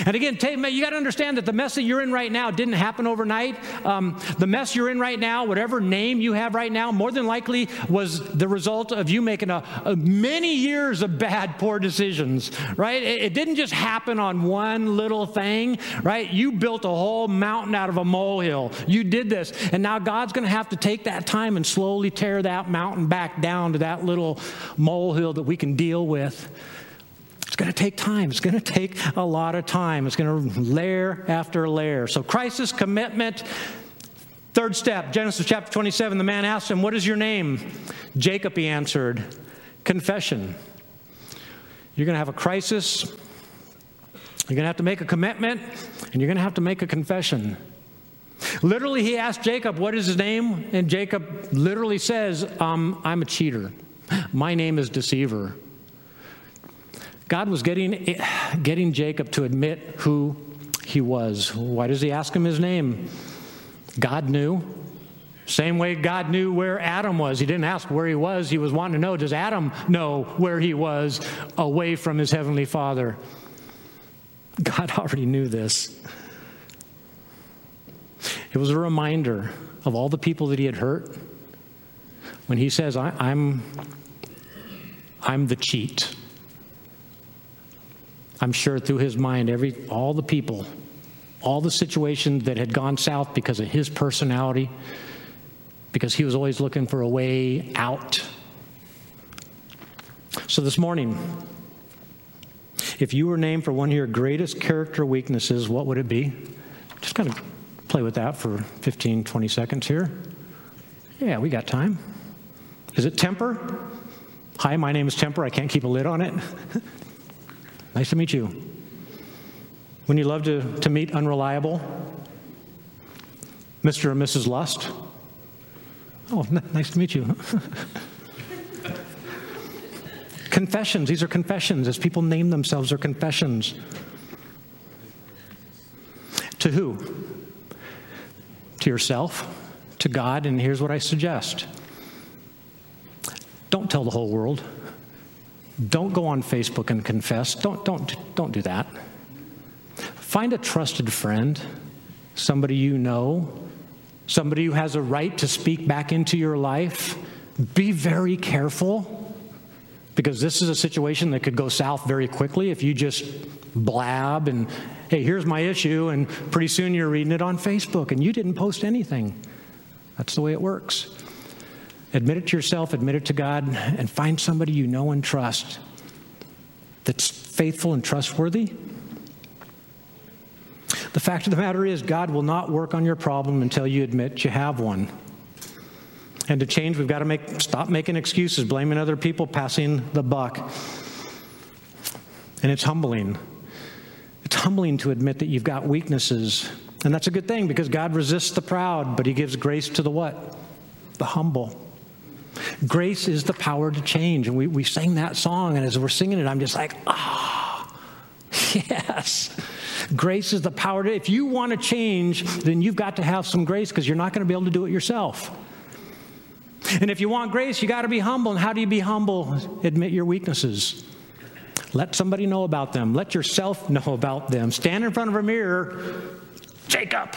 And again, take, you got to understand that the mess that you're in right now didn't happen overnight. Um, the mess you're in right now, whatever name you have right now, more than likely was the result of you making a, a many years of bad, poor decisions, right? It, it didn't just happen on one little thing right? You built a whole mountain out of a molehill. You did this. And now God's going to have to take that time and slowly tear that mountain back down to that little molehill that we can deal with. It's going to take time. It's going to take a lot of time. It's going to layer after layer. So, crisis, commitment. Third step, Genesis chapter 27, the man asked him, What is your name? Jacob, he answered, Confession. You're going to have a crisis, you're going to have to make a commitment and you're going to have to make a confession. Literally, he asked Jacob, What is his name? And Jacob literally says, um, I'm a cheater. My name is Deceiver. God was getting, getting Jacob to admit who he was. Why does he ask him his name? God knew. Same way God knew where Adam was. He didn't ask where he was. He was wanting to know, does Adam know where he was away from his heavenly father? God already knew this. It was a reminder of all the people that he had hurt when he says, I, am I'm, I'm the cheat. I'm sure through his mind, every, all the people, all the situations that had gone south because of his personality, because he was always looking for a way out. So this morning, if you were named for one of your greatest character weaknesses, what would it be? Just kind of play with that for 15, 20 seconds here. Yeah, we got time. Is it temper? Hi, my name is Temper. I can't keep a lid on it. nice to meet you. When you love to, to meet unreliable? Mr. or Mrs. Lust? Oh, n- nice to meet you. Confessions, these are confessions. As people name themselves, they're confessions. To who? To yourself, to God, and here's what I suggest don't tell the whole world. Don't go on Facebook and confess. Don't, don't, don't do that. Find a trusted friend, somebody you know, somebody who has a right to speak back into your life. Be very careful because this is a situation that could go south very quickly if you just blab and, hey, here's my issue, and pretty soon you're reading it on Facebook and you didn't post anything. That's the way it works. Admit it to yourself, admit it to God, and find somebody you know and trust that's faithful and trustworthy. The fact of the matter is, God will not work on your problem until you admit you have one. And to change, we've got to make, stop making excuses, blaming other people, passing the buck. And it's humbling. It's humbling to admit that you've got weaknesses. And that's a good thing because God resists the proud, but He gives grace to the what? The humble. Grace is the power to change. And we, we sang that song, and as we're singing it, I'm just like, ah, oh, yes. Grace is the power to, if you want to change, then you've got to have some grace because you're not going to be able to do it yourself. And if you want grace, you got to be humble. And how do you be humble? Admit your weaknesses. Let somebody know about them. Let yourself know about them. Stand in front of a mirror. Jacob.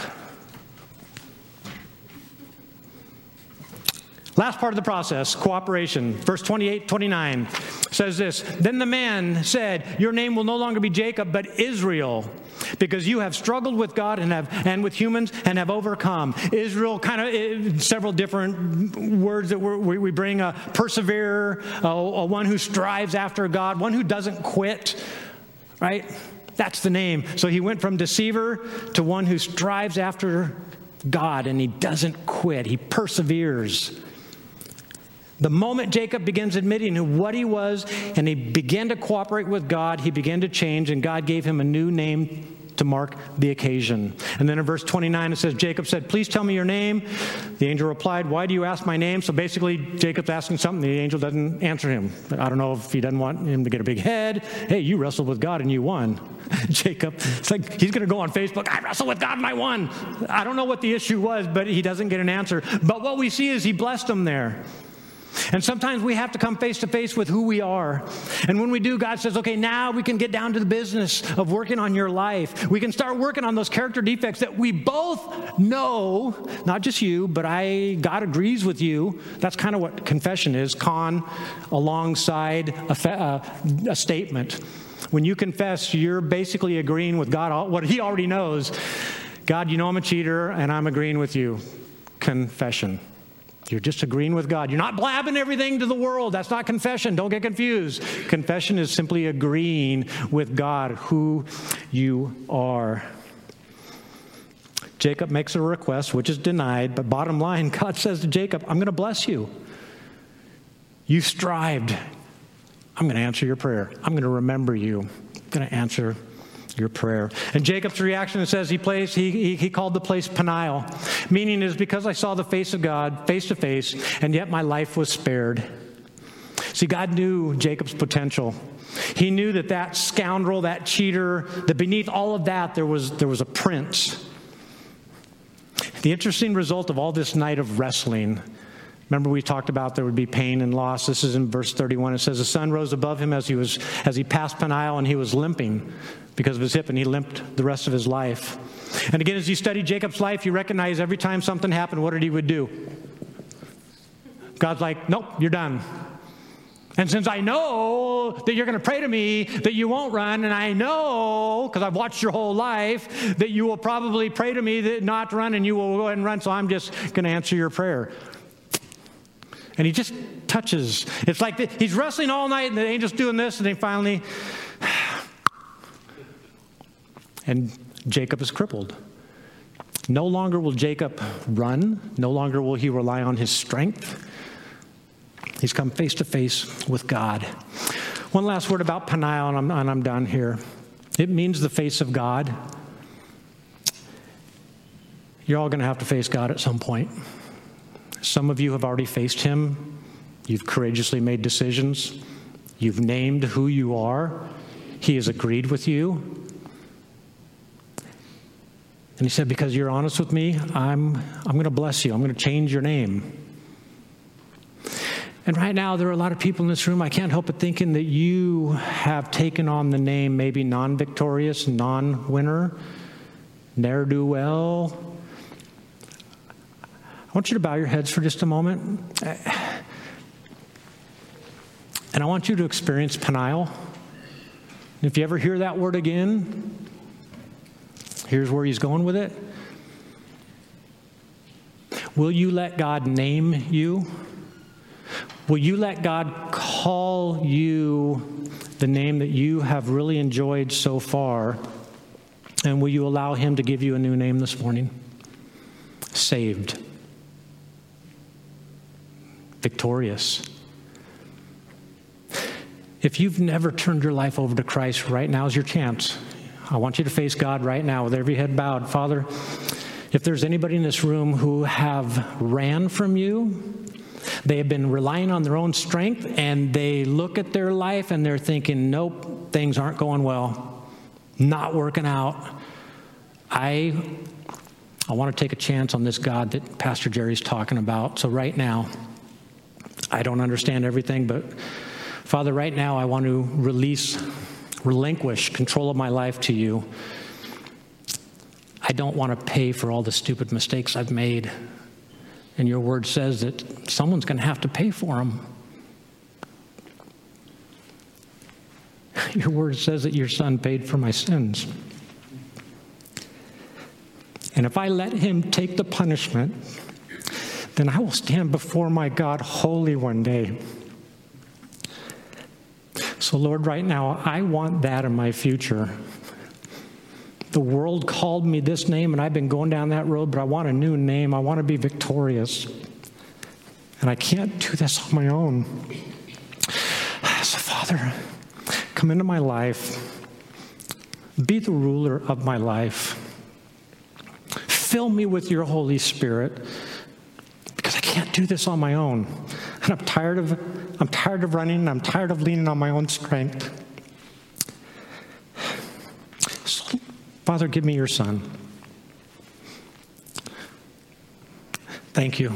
Last part of the process, cooperation. Verse 28, 29 says this Then the man said, Your name will no longer be Jacob, but Israel because you have struggled with God and, have, and with humans and have overcome. Israel, kind of eh, several different words that we we bring a perseverer, a, a one who strives after God, one who doesn't quit, right? That's the name. So he went from deceiver to one who strives after God and he doesn't quit, he perseveres. The moment Jacob begins admitting who, what he was and he began to cooperate with God, he began to change, and God gave him a new name to mark the occasion. And then in verse 29, it says, Jacob said, Please tell me your name. The angel replied, Why do you ask my name? So basically, Jacob's asking something. The angel doesn't answer him. I don't know if he doesn't want him to get a big head. Hey, you wrestled with God and you won. Jacob, it's like he's going to go on Facebook, I wrestled with God and I won. I don't know what the issue was, but he doesn't get an answer. But what we see is he blessed him there. And sometimes we have to come face to face with who we are. And when we do, God says, okay, now we can get down to the business of working on your life. We can start working on those character defects that we both know, not just you, but I, God agrees with you. That's kind of what confession is con alongside a, fe- uh, a statement. When you confess, you're basically agreeing with God, what He already knows. God, you know I'm a cheater, and I'm agreeing with you. Confession. You're just agreeing with God. You're not blabbing everything to the world. That's not confession. Don't get confused. Confession is simply agreeing with God who you are. Jacob makes a request, which is denied, but bottom line, God says to Jacob, I'm going to bless you. You strived. I'm going to answer your prayer. I'm going to remember you. I'm going to answer your prayer. And Jacob's reaction says he placed, he, he, he, called the place Peniel, meaning is because I saw the face of God face to face, and yet my life was spared. See, God knew Jacob's potential. He knew that that scoundrel, that cheater, that beneath all of that there was, there was a prince. The interesting result of all this night of wrestling Remember, we talked about there would be pain and loss. This is in verse 31. It says, The sun rose above him as he, was, as he passed Peniel, and he was limping because of his hip, and he limped the rest of his life. And again, as you study Jacob's life, you recognize every time something happened, what did he would do? God's like, Nope, you're done. And since I know that you're going to pray to me that you won't run, and I know, because I've watched your whole life, that you will probably pray to me that not run and you will go ahead and run, so I'm just going to answer your prayer. And he just touches. It's like the, he's wrestling all night, and the angel's doing this, and then finally, and Jacob is crippled. No longer will Jacob run, no longer will he rely on his strength. He's come face to face with God. One last word about Peniel, and I'm, and I'm done here. It means the face of God. You're all going to have to face God at some point. Some of you have already faced him. You've courageously made decisions. You've named who you are. He has agreed with you. And he said, Because you're honest with me, I'm, I'm going to bless you. I'm going to change your name. And right now, there are a lot of people in this room, I can't help but thinking that you have taken on the name maybe non victorious, non winner, ne'er do well, I want you to bow your heads for just a moment. And I want you to experience Peniel. If you ever hear that word again, here's where he's going with it. Will you let God name you? Will you let God call you the name that you have really enjoyed so far? And will you allow Him to give you a new name this morning? Saved victorious. If you've never turned your life over to Christ, right now is your chance. I want you to face God right now with every head bowed. Father, if there's anybody in this room who have ran from you, they have been relying on their own strength and they look at their life and they're thinking, nope, things aren't going well, not working out. I I want to take a chance on this God that Pastor Jerry's talking about. So right now, I don't understand everything, but Father, right now I want to release, relinquish control of my life to you. I don't want to pay for all the stupid mistakes I've made. And your word says that someone's going to have to pay for them. Your word says that your son paid for my sins. And if I let him take the punishment, then I will stand before my God holy one day. So, Lord, right now, I want that in my future. The world called me this name, and I've been going down that road, but I want a new name. I want to be victorious. And I can't do this on my own. So, Father, come into my life. Be the ruler of my life. Fill me with your Holy Spirit do this on my own. And I'm tired of I'm tired of running, I'm tired of leaning on my own strength. So, Father, give me your son. Thank you.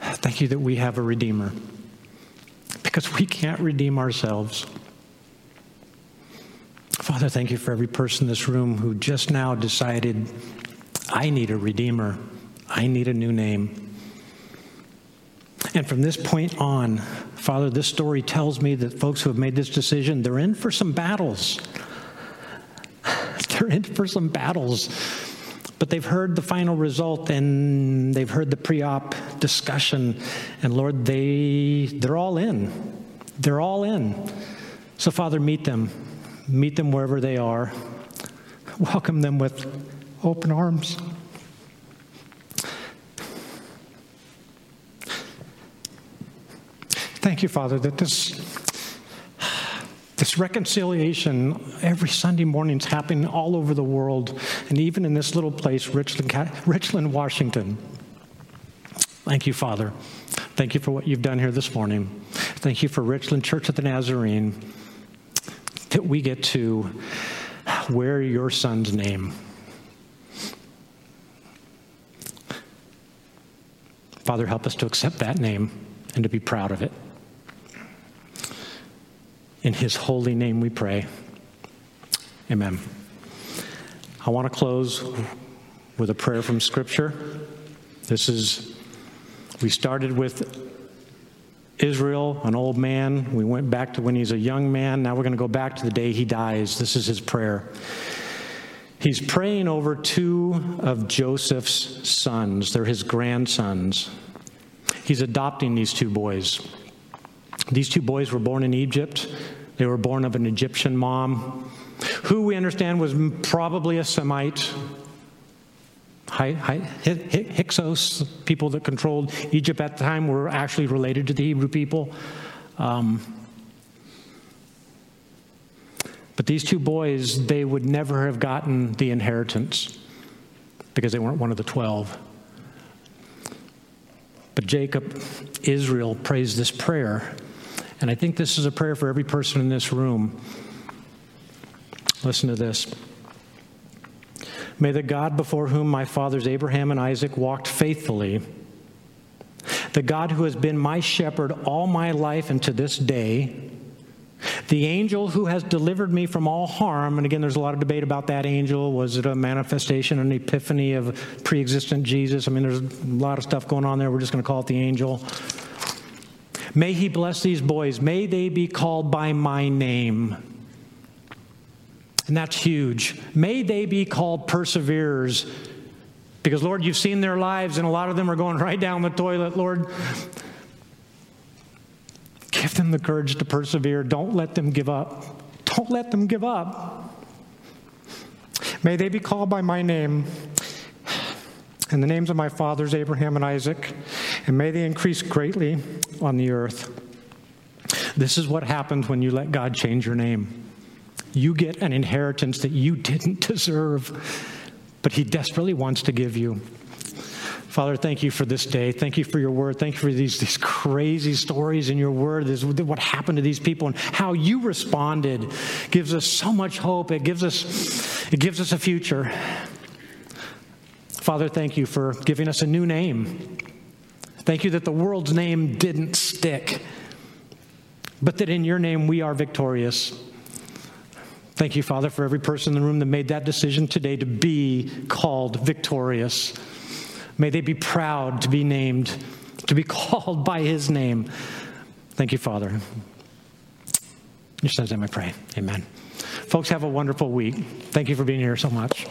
Thank you that we have a Redeemer because we can't redeem ourselves. Father, thank you for every person in this room who just now decided, I need a Redeemer, I need a new name. And from this point on, Father, this story tells me that folks who have made this decision, they're in for some battles. They're in for some battles. But they've heard the final result and they've heard the pre-op discussion. And Lord, they they're all in. They're all in. So Father, meet them. Meet them wherever they are. Welcome them with open arms. Thank you, Father, that this, this reconciliation every Sunday morning is happening all over the world, and even in this little place, Richland, Richland, Washington. Thank you, Father. Thank you for what you've done here this morning. Thank you for Richland Church of the Nazarene, that we get to wear your son's name. Father, help us to accept that name and to be proud of it. In his holy name we pray. Amen. I want to close with a prayer from Scripture. This is, we started with Israel, an old man. We went back to when he's a young man. Now we're going to go back to the day he dies. This is his prayer. He's praying over two of Joseph's sons, they're his grandsons. He's adopting these two boys. These two boys were born in Egypt. They were born of an Egyptian mom, who we understand was probably a Semite. Hyksos, people that controlled Egypt at the time, were actually related to the Hebrew people. Um, but these two boys, they would never have gotten the inheritance because they weren't one of the 12. But Jacob, Israel, prays this prayer and I think this is a prayer for every person in this room. Listen to this. May the God before whom my fathers Abraham and Isaac walked faithfully, the God who has been my shepherd all my life and to this day, the angel who has delivered me from all harm, and again, there's a lot of debate about that angel. Was it a manifestation, an epiphany of pre existent Jesus? I mean, there's a lot of stuff going on there. We're just going to call it the angel. May he bless these boys. May they be called by my name. And that's huge. May they be called perseverers. Because, Lord, you've seen their lives, and a lot of them are going right down the toilet. Lord, give them the courage to persevere. Don't let them give up. Don't let them give up. May they be called by my name and the names of my fathers, Abraham and Isaac, and may they increase greatly on the earth. This is what happens when you let God change your name. You get an inheritance that you didn't deserve, but He desperately wants to give you. Father, thank you for this day. Thank you for your word. Thank you for these, these crazy stories in your word. This, what happened to these people and how you responded gives us so much hope. It gives us, it gives us a future. Father, thank you for giving us a new name. Thank you that the world's name didn't stick, but that in your name we are victorious. Thank you, Father, for every person in the room that made that decision today to be called victorious. May they be proud to be named, to be called by his name. Thank you, Father. In your son's name I pray. Amen. Folks, have a wonderful week. Thank you for being here so much.